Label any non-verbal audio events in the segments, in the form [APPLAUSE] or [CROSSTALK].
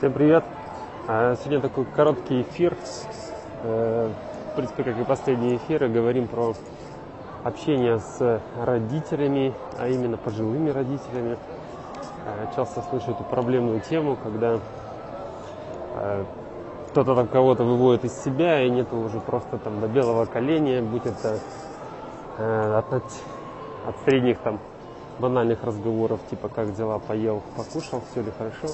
Всем привет! А, Сегодня такой короткий эфир. Э, В принципе, как и последние эфиры, говорим про общение с родителями, а именно пожилыми родителями. Э, Часто слышу эту проблемную тему, когда э, кто-то там кого-то выводит из себя, и нету уже просто там до белого коленя, будь это от, от средних там банальных разговоров, типа как дела, поел, покушал, все ли хорошо,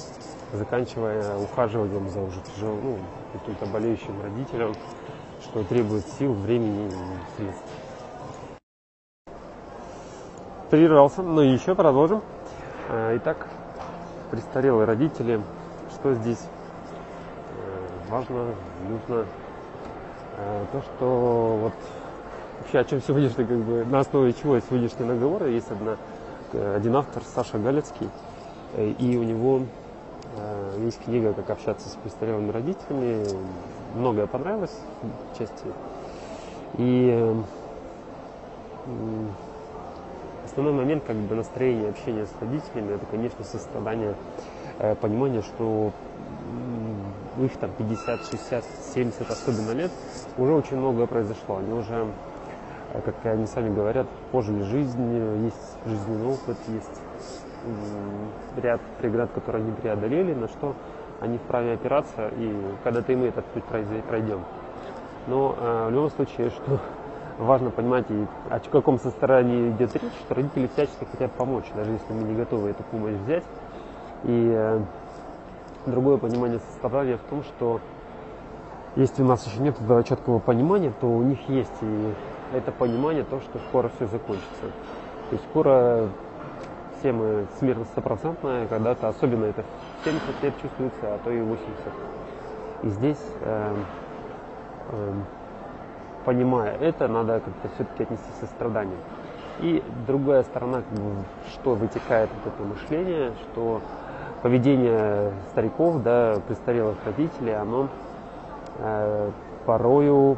заканчивая ухаживанием за уже тяжелым, ну, каким-то болеющим родителем, что требует сил, времени и средств. Прервался, но еще продолжим. Э, Итак, престарелые родители, что здесь э, важно, нужно, Э, то, что вот вообще о чем сегодняшний, как бы, на основе чего сегодняшний наговор, есть одна, э, один автор, Саша Галецкий, э, и у него есть книга «Как общаться с престарелыми родителями», многое понравилось в части, и э, основной момент как бы настроения общения с родителями, это, конечно, сострадание, э, понимание, что их там 50, 60, 70 особенно лет, уже очень многое произошло. Они уже, э, как они сами говорят, пожили жизнь, есть жизненный опыт, есть ряд преград, которые они преодолели, на что они вправе опираться, и когда-то и мы этот путь пройдем. Но э, в любом случае, что [LAUGHS] важно понимать, и о каком состоянии идет речь, что родители всячески хотят помочь, даже если мы не готовы эту помощь взять. И э, другое понимание сострадания в том, что если у нас еще нет этого четкого понимания, то у них есть и это понимание, то, что скоро все закончится. То есть скоро все мы смертность стопроцентная, когда-то особенно это в 70 лет чувствуется, а то и 80. И здесь, э, э, понимая это, надо как-то все-таки отнести со страданием. И другая сторона, что вытекает от этого мышления, что поведение стариков, да, престарелых родителей, оно э, порою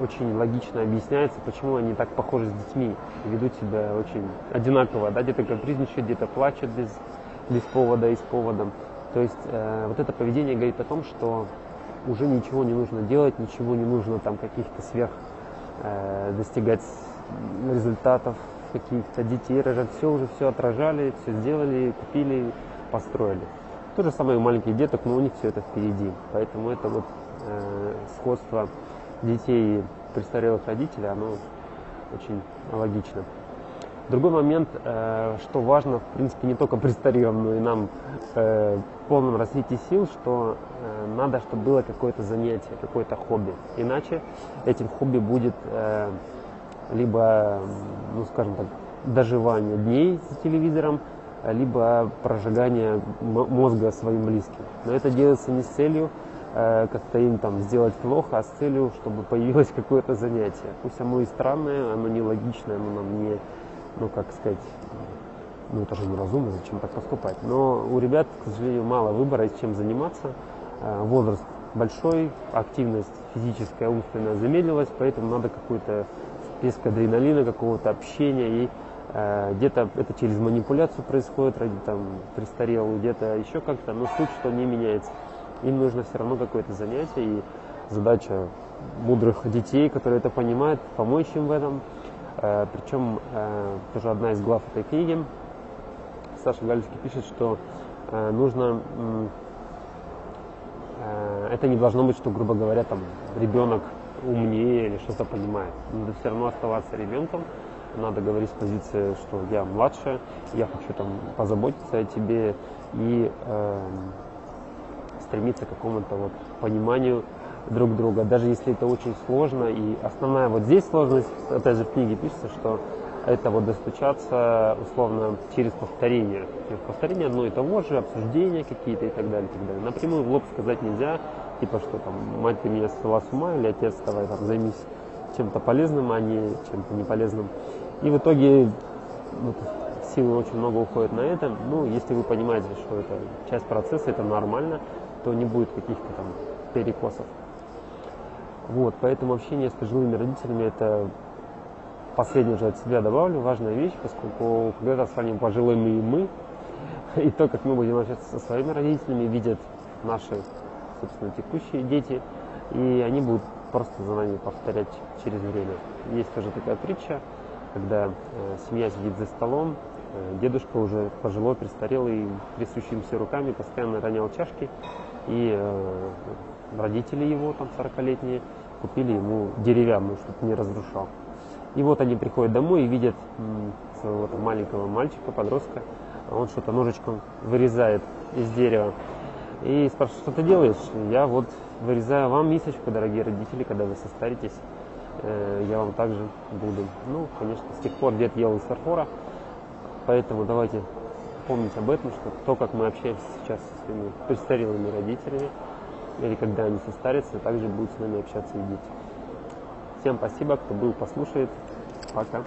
очень логично объясняется, почему они так похожи с детьми, ведут себя очень одинаково, да, где-то капризничают, где-то плачут без, без повода и с поводом. То есть э, вот это поведение говорит о том, что уже ничего не нужно делать, ничего не нужно там каких-то сверх э, достигать результатов, каких-то детей рожать, все уже все отражали, все сделали, купили, построили. То же самое у маленьких деток, но у них все это впереди. Поэтому это вот э, сходство детей и престарелых родителей, оно очень логично. Другой момент, э, что важно, в принципе, не только престарелым, но и нам э, в полном развитии сил, что э, надо, чтобы было какое-то занятие, какое-то хобби. Иначе этим хобби будет либо, ну скажем так, доживание дней за телевизором, либо прожигание мозга своим близким. Но это делается не с целью э, им там сделать плохо, а с целью, чтобы появилось какое-то занятие. Пусть оно и странное, оно нелогичное, оно нам не, ну как сказать, ну это же неразумно, зачем так поступать. Но у ребят, к сожалению, мало выбора, с чем заниматься. Э, Возраст большой, активность физическая, умственная замедлилась, поэтому надо какой-то всплеск адреналина, какого-то общения и э, где-то это через манипуляцию происходит, ради там престарелый, где-то еще как-то, но суть, что не меняется. Им нужно все равно какое-то занятие, и задача мудрых детей, которые это понимают, помочь им в этом. Э, причем э, тоже одна из глав этой книги, Саша Галицкий пишет, что э, нужно э, это не должно быть, что, грубо говоря, там ребенок умнее или что-то понимает. Надо все равно оставаться ребенком. Надо говорить с позиции, что я младше, я хочу там позаботиться о тебе и эм, стремиться к какому-то вот пониманию друг друга, даже если это очень сложно. И основная вот здесь сложность, опять же в книге пишется, что это вот достучаться условно через повторение. Через повторение одно и того же, обсуждения какие-то и так далее, и так далее. Напрямую в лоб сказать нельзя, типа что там, мать ты меня свела с ума, или отец давай там займись чем-то полезным, а не чем-то неполезным. И в итоге вот, силы очень много уходит на это. Ну, если вы понимаете, что это часть процесса, это нормально, то не будет каких-то там перекосов. Вот, поэтому общение с пожилыми родителями это последнее уже от себя добавлю, важная вещь, поскольку когда с вами пожилыми и мы, [LAUGHS] и то, как мы будем общаться со своими родителями, видят наши, собственно, текущие дети, и они будут просто за нами повторять через время. Есть тоже такая притча, когда э, семья сидит за столом, дедушка уже пожилой, престарелый, трясущимися руками постоянно ронял чашки, и э, родители его, там 40-летние, купили ему деревянную, чтобы не разрушал. И вот они приходят домой и видят своего там, маленького мальчика, подростка, он что-то ножичком вырезает из дерева. И спрашивают, что ты делаешь? Я вот вырезаю вам мисочку, дорогие родители, когда вы состаритесь, э, я вам также буду. Ну, конечно, с тех пор дед ел из фарфора, поэтому давайте помнить об этом, что то, как мы общаемся сейчас со своими престарелыми родителями, или когда они состарятся, также будут с нами общаться и дети. Всем спасибо, кто был, послушает. Пока.